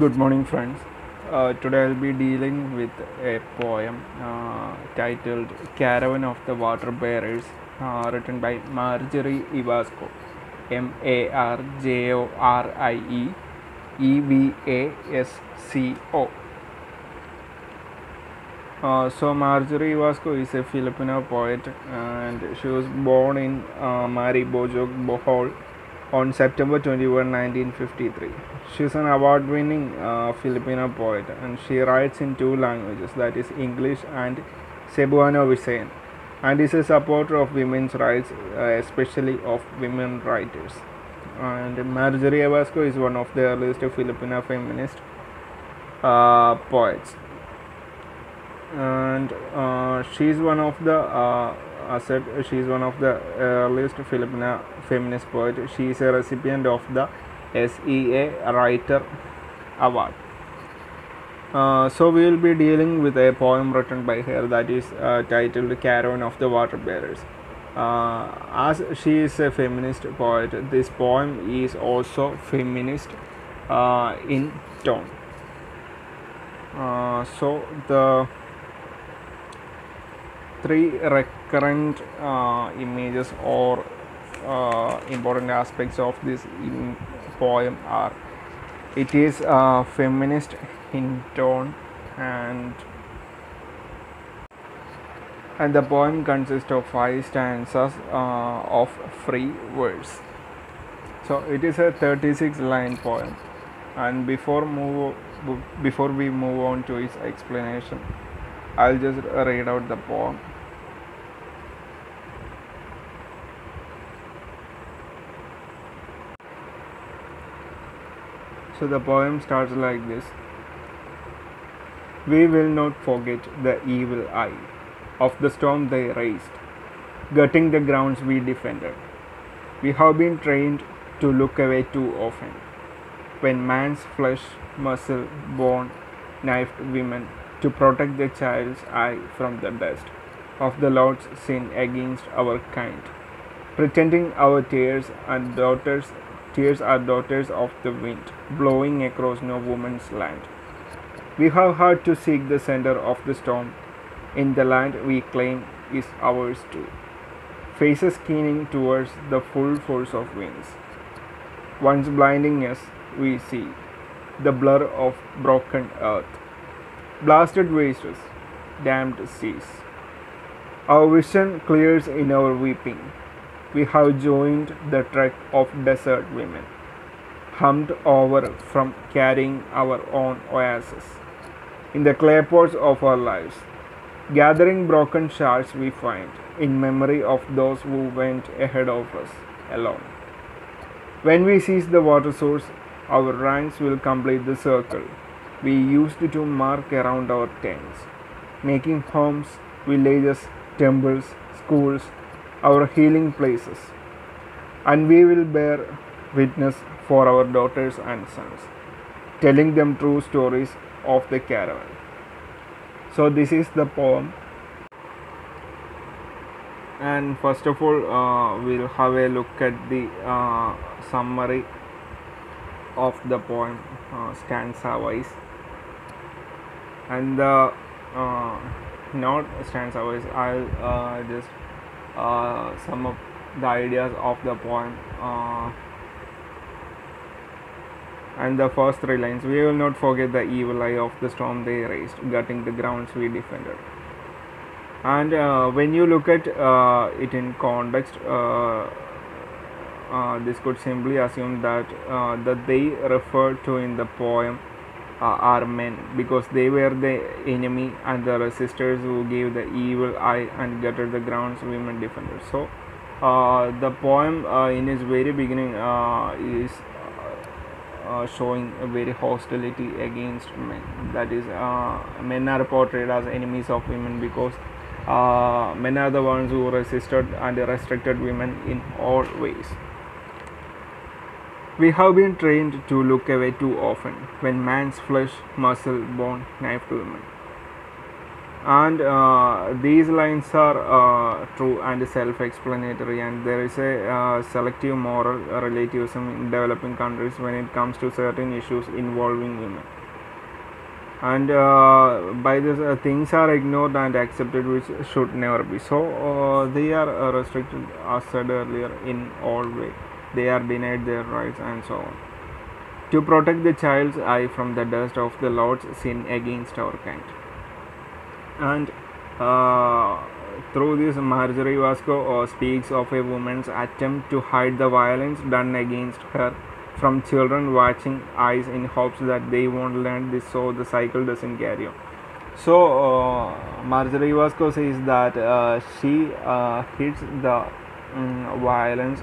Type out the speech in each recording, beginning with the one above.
Good morning, friends. Uh, today I'll be dealing with a poem uh, titled Caravan of the Water Bearers, uh, written by Marjorie Evasco. M A R J O R I E E V A S C O. Uh, so Marjorie Evasco is a Filipino poet and she was born in uh, Bohol on September 21, 1953. She is an award winning uh, Filipino poet and she writes in two languages that is English and Cebuano Visayan and is a supporter of women's rights, uh, especially of women writers. And Marjorie Evasco is one of the earliest Filipino feminist uh, poets and uh, she's one of the said she's one of the earliest Filipino feminist poet. She is a recipient of the SEA Writer Award. Uh, so we will be dealing with a poem written by her that is uh, titled Caravan of the Water Bearers. Uh, as she is a feminist poet, this poem is also feminist uh, in tone. Uh, so the three recurrent uh, images or uh, important aspects of this poem are it is uh, feminist in tone and and the poem consists of five stanzas uh, of free verse so it is a 36 line poem. And before move before we move on to its explanation i'll just read out the poem So the poem starts like this We will not forget the evil eye of the storm they raised, gutting the grounds we defended. We have been trained to look away too often. When man's flesh, muscle, bone, knifed women to protect the child's eye from the dust of the Lord's sin against our kind, pretending our tears and daughters Tears are daughters of the wind, blowing across no woman's land. We have had to seek the center of the storm in the land we claim is ours too. Faces keening towards the full force of winds. Once blinding us, we see the blur of broken earth, blasted wastes, dammed seas. Our vision clears in our weeping we have joined the trek of desert women, hummed over from carrying our own oasis. In the clay pots of our lives, gathering broken shards we find in memory of those who went ahead of us alone. When we seize the water source, our ranks will complete the circle we used to mark around our tents, making homes, villages, temples, schools, our healing places, and we will bear witness for our daughters and sons, telling them true stories of the caravan. So, this is the poem, and first of all, uh, we'll have a look at the uh, summary of the poem uh, stanza wise, and the uh, not stanza wise, I'll uh, just some of the ideas of the poem uh, and the first three lines. We will not forget the evil eye of the storm they raised gutting the grounds we defended. And uh, when you look at uh, it in context uh, uh, this could simply assume that that they refer to in the poem uh, are men because they were the enemy and the resistors who gave the evil eye and gutted the grounds women defenders. So uh, the poem uh, in its very beginning uh, is uh, showing a very hostility against men. That is uh, men are portrayed as enemies of women because men are the ones who resisted and restricted women in all ways we have been trained to look away too often when man's flesh, muscle, bone knife to women. and uh, these lines are uh, true and self-explanatory and there is a uh, selective moral relativism in developing countries when it comes to certain issues involving women. And uh, by this uh, things are ignored and accepted which should never be. So uh, they are restricted as said earlier in all way they are denied their rights and so on. To protect the child's eye from the dust of the lord's sin against our kind. And uh, through this Marjorie Evasco uh, speaks of a woman's attempt to hide the violence done against her from children watching eyes in hopes that they won't learn this so the cycle doesn't carry on. So uh, Marjorie Evasco says that uh, she uh, hits the um, violence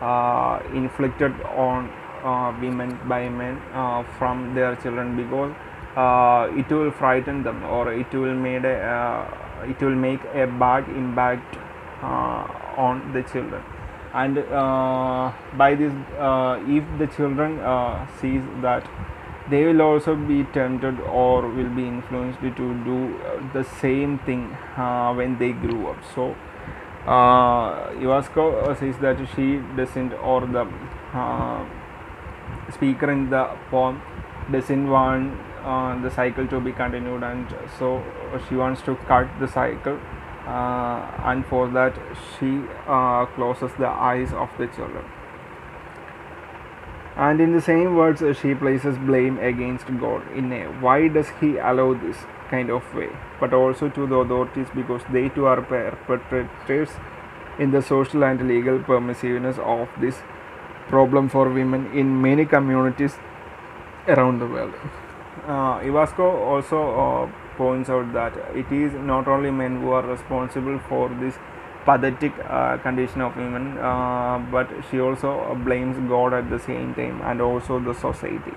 uh, inflicted on uh, women by men uh, from their children because uh, it will frighten them or it will made a, uh, it will make a bad impact uh, on the children. And by this if the children sees that they will also be tempted or will be influenced to do the same thing when they grew up. So uh, says that she doesn't or the uh, speaker in the poem doesn't want uh, the cycle to be continued and so she wants to cut the cycle uh, and for that she uh, closes the eyes of the children. And in the same words she places blame against god. In a why does he allow this kind of way but also to the authorities because they too are perpetrators in the social and legal permissiveness of this problem for women in many communities around the world uh, Evasco also uh, points out that it is not only men who are responsible for this pathetic uh, condition of women, uh, but she also blames God at the same time and also the society.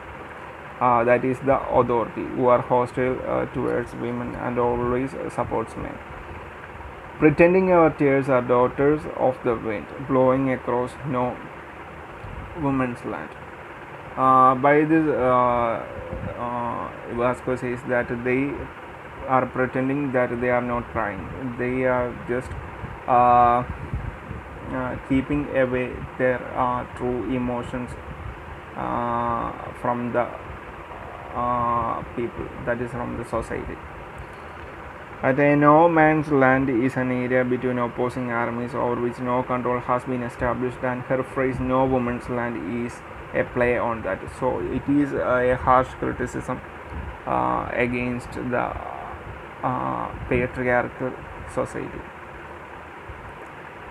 Uh, that is the authority who are hostile uh, towards women and always supports men. Pretending our tears are daughters of the wind blowing across no woman's land. Uh, by this, uh, uh, Vasco says that they are pretending that they are not crying. They are just uh, keeping away their true emotions from the people, that is, from the society. At a no man's land is an area between opposing armies over which no control has been established, and her phrase "no woman's land" is a play on that. So it is a harsh criticism uh, against the uh, patriarchal society.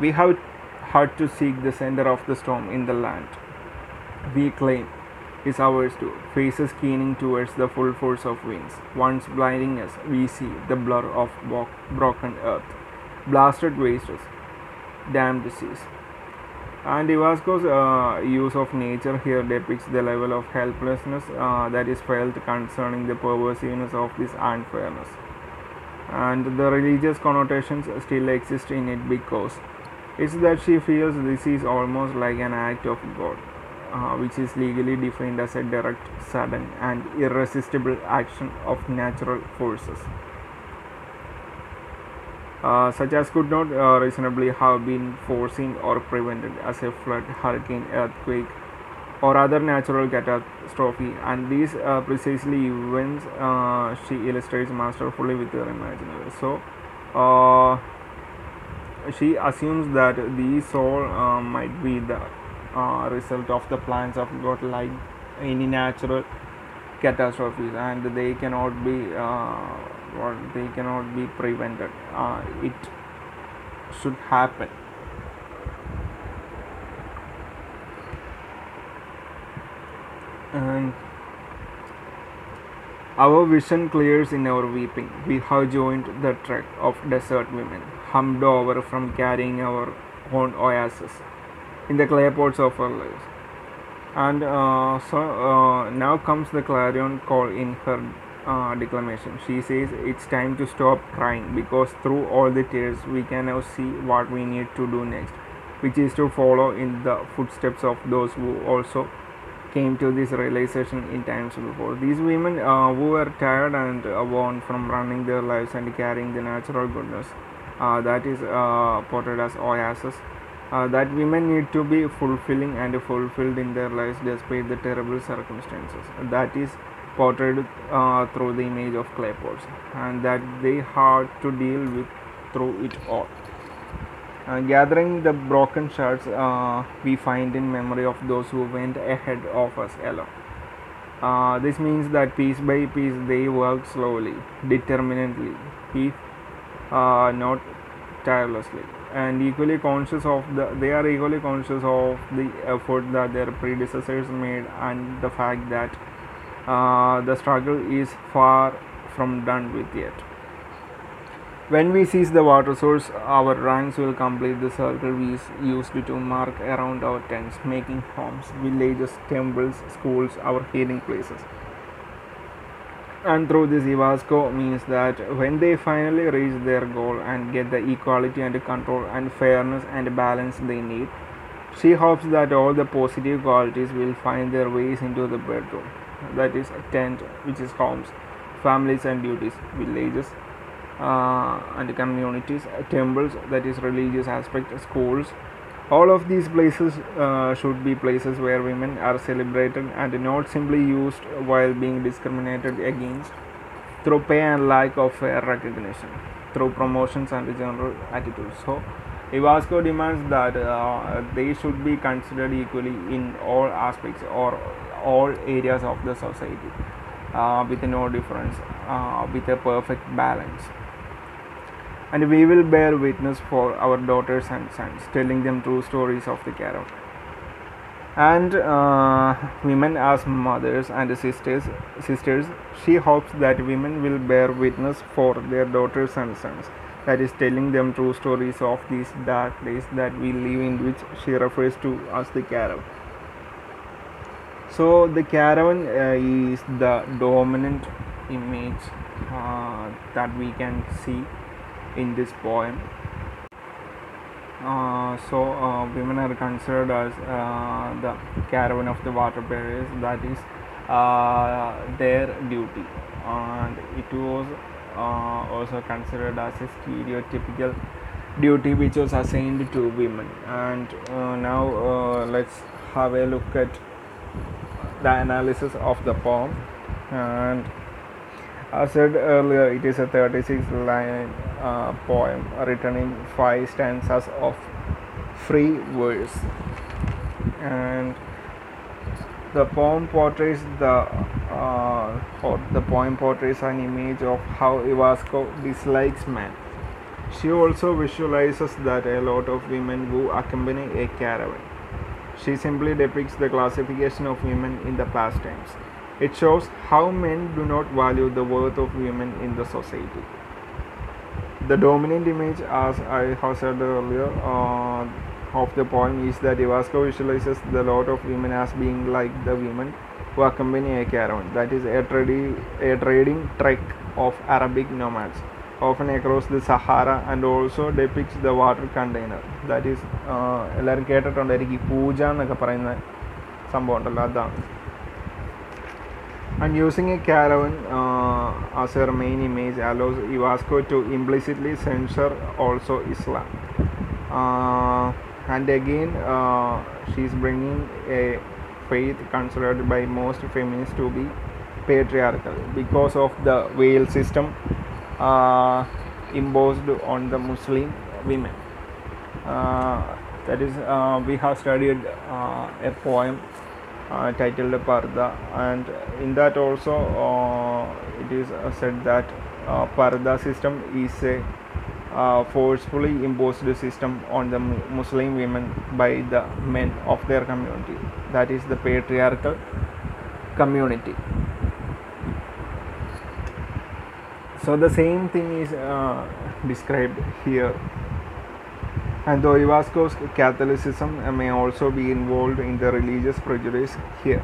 We have had to seek the center of the storm in the land. We claim is ours too, faces keening towards the full force of winds. Once blinding us, we see the blur of bo- broken earth, blasted wastes, damned seas. And Evasco's uh, use of nature here depicts the level of helplessness uh, that is felt concerning the perversiveness of this unfairness. And the religious connotations still exist in it because it's that she feels this is almost like an act of God, uh, which is legally defined as a direct, sudden, and irresistible action of natural forces. Uh, such as could not uh, reasonably have been foreseen or prevented as a flood, hurricane, earthquake, or other natural catastrophe, and these uh, precisely events uh, she illustrates masterfully with her imaginary. So, uh, she assumes that these all uh, might be the uh, result of the plans of God, like any natural catastrophes, and they cannot be uh, what they cannot be prevented. Uh, it should happen. And our vision clears in our weeping. We have joined the trek of desert women, humped over from carrying our own oasis in the clay pots of her lives. And uh, so uh, now comes the clarion call in her uh, declamation. She says it's time to stop crying because through all the tears we can now see what we need to do next, which is to follow in the footsteps of those who also came to this realization in times before. These women uh, who were tired and uh, worn from running their lives and carrying the natural goodness uh, that is portrayed as oasis. Uh, that women need to be fulfilling and fulfilled in their lives despite the terrible circumstances. That is portrayed uh, through the image of clay pots, and that they had to deal with through it all. Uh, gathering the broken shards uh, we find in memory of those who went ahead of us alone. Uh, this means that piece by piece they work slowly, determinedly, if uh, not tirelessly, and equally conscious of the. They are equally conscious of the effort that their predecessors made and the fact that uh, the struggle is far from done with yet. When we seize the water source, our ranks will complete the circle we used to mark around our tents, making homes, villages, temples, schools, our healing places. And through this, Evasco means that when they finally reach their goal and get the equality and control and fairness and balance they need, she hopes that all the positive qualities will find their ways into the bedroom. That is, a tent, which is homes, families and duties, villages, uh, and communities, temples, that is religious aspect, schools. All of these places uh, should be places where women are celebrated and not simply used while being discriminated against through pay and lack of fair recognition, through promotions and general attitudes. So, Evasco demands that uh, they should be considered equally in all aspects or all areas of the society uh, with no difference, uh, with a perfect balance and we will bear witness for our daughters and sons, telling them true stories of the caravan. And uh, women as mothers and sisters, sisters, she hopes that women will bear witness for their daughters and sons. That is telling them true stories of these dark days that we live in, which she refers to as the caravan. So the caravan uh, is the dominant image uh, that we can see in this poem. Uh, so uh, women are considered as uh, the caravan of the water bearers that is uh, their duty. And it was uh, also considered as a stereotypical duty which was assigned to women. And uh, now let's have a look at the analysis of the poem. And as said earlier it is a 36 line uh, poem written in five stanzas of free verse and the poem portrays the uh, or the poem portrays an image of how Evasco dislikes men. She also visualizes that a lot of women who accompany a caravan. She simply depicts the classification of women in the past times. It shows how men do not value the worth of women in the society. The dominant image, as I have said earlier, uh, of the poem is that Evasco visualizes the lot of women as being like the women who accompany a caravan, that is, a, tradi- a trading trek of Arabic nomads, often across the Sahara, and also depicts the water container. That is, uh, എല്ലാവരും the puja and the സംഭവം ഉണ്ടല്ലോ അതാണ് and using a caravan uh, as her main image allows Evasco to implicitly censor also Islam. Uh, and again, uh, she is bringing a faith considered by most feminists to be patriarchal because of the veil system uh, imposed on the Muslim women. Uh, that is, uh, we have studied a poem uh, titled Parda, and in that also uh, it is uh, said that uh, Parda system is a uh, forcefully imposed system on the Muslim women by the men of their community, that is the patriarchal community. So the same thing is uh, described here and though Evasco's Catholicism may also be involved in the religious prejudice here.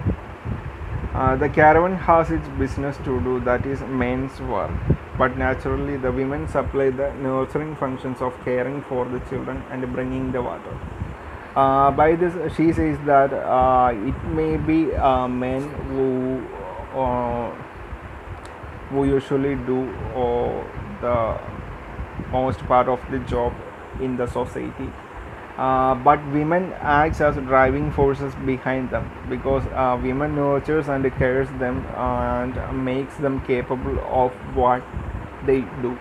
Uh, the caravan has its business to do, that is men's work, but naturally the women supply the nurturing functions of caring for the children and bringing the water. Uh, by this, she says that uh, it may be uh, men who uh, who usually do uh, the most part of the job in the society. Uh, but women acts as driving forces behind them because uh, women nurtures and cares them and makes them capable of what they do.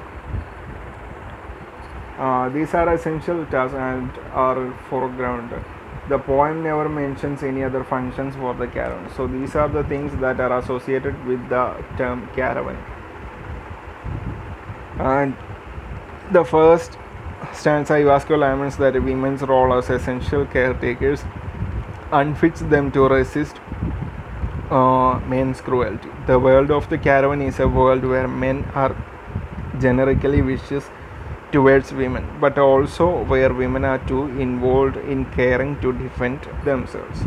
Uh, these are essential tasks and are foregrounded. The poem never mentions any other functions for the caravan. So these are the things that are associated with the term caravan. And the first stanza Evasco laments that women's role as essential caretakers unfits them to resist uh, men's cruelty. The world of the caravan is a world where men are generically vicious towards women, but also where women are too involved in caring to defend themselves.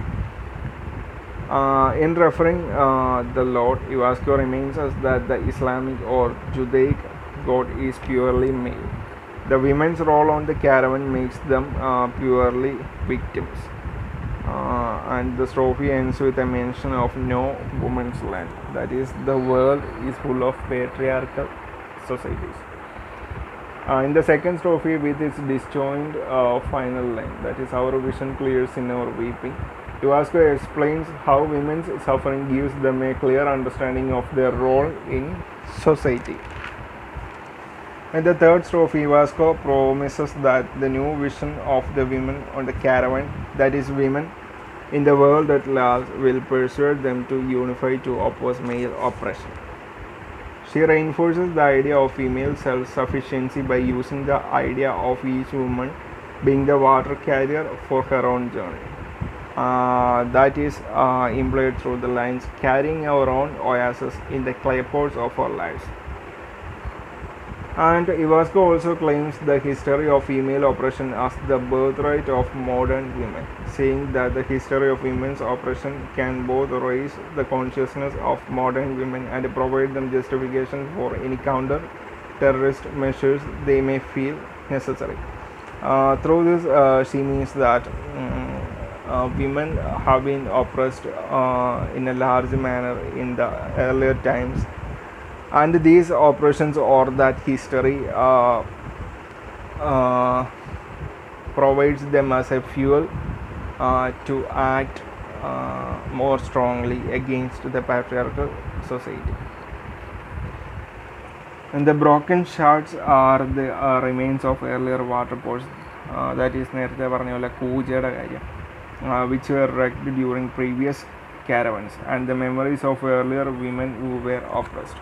Uh, in referring uh, the Lord, Evasco reminds us that the Islamic or Judaic God is purely male. The women's role on the caravan makes them uh, purely victims. Uh, and the strophe ends with a mention of no woman's land. That is, the world is full of patriarchal societies. Uh, in the second strophe, with its disjoined uh, final line, that is, our vision clears in our weeping. Evasco explains how women's suffering gives them a clear understanding of their role in society. In the third strophe, Evasco promises that the new vision of the women on the caravan, that is, women in the world at large, will persuade them to unify to oppose male oppression. She reinforces the idea of female self sufficiency by using the idea of each woman being the water carrier for her own journey. Uh, that is uh, implied through the lines carrying our own oasis in the clay pots of our lives. And Evasco also claims the history of female oppression as the birthright of modern women, saying that the history of women's oppression can both raise the consciousness of modern women and provide them justification for any counter terrorist measures they may feel necessary. Uh, through this, uh, she means that um, uh, women have been oppressed uh, in a large manner in the earlier times and these operations or that history uh, uh, provides them as a fuel uh, to act uh, more strongly against the patriarchal society. And the broken shards are the uh, remains of earlier water pots, uh, that is നേരത്തെ പറഞ്ഞ പോലെ കൂജയുടെ കാര്യം which were wrecked during previous caravans and the memories of earlier women who were oppressed.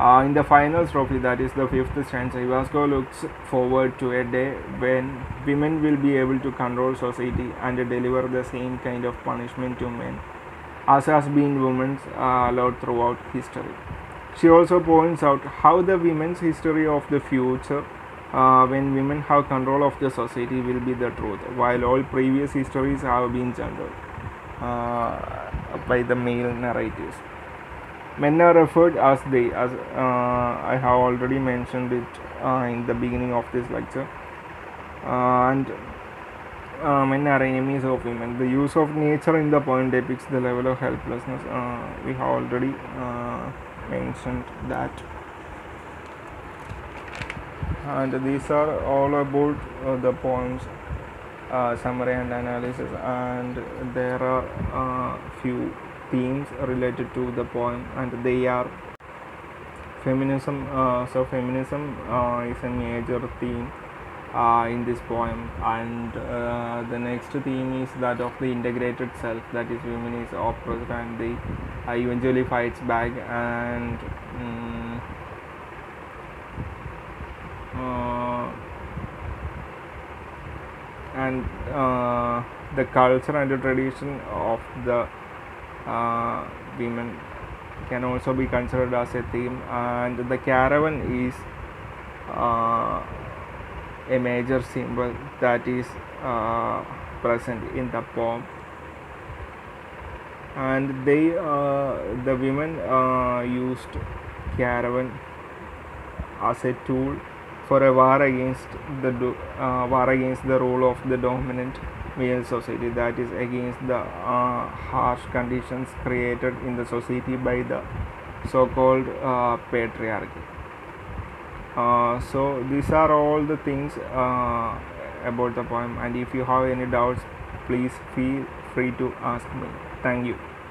Uh, in the final strophe, that is the fifth stanza, Evasco looks forward to a day when women will be able to control society and deliver the same kind of punishment to men as has been women's uh, allowed throughout history. She also points out how the women's history of the future, uh, when women have control of the society, will be the truth, while all previous histories have been gendered uh, by the male narratives. Men are referred as they, as uh, I have already mentioned it uh, in the beginning of this lecture, uh, and uh, men are enemies of women. The use of nature in the poem depicts the level of helplessness. Uh, we have already uh, mentioned that. And these are all about uh, the poems summary and analysis, and there are uh, few themes related to the poem, and they are feminism. Uh, so, feminism uh, is a major theme uh, in this poem, and uh, the next theme is that of the integrated self, that is, women is oppressed, and they uh, eventually fights back and. uh, and the culture and the tradition of the uh, women can also be considered as a theme. And the caravan is uh, a major symbol that is uh, present in the poem. And they the women used caravan as a tool for a war against the war against the role of the dominant male society that is against the uh, harsh conditions created in the society by the so-called uh, patriarchy. Uh, so these are all the things uh, about the poem. And if you have any doubts please feel free to ask me. Thank you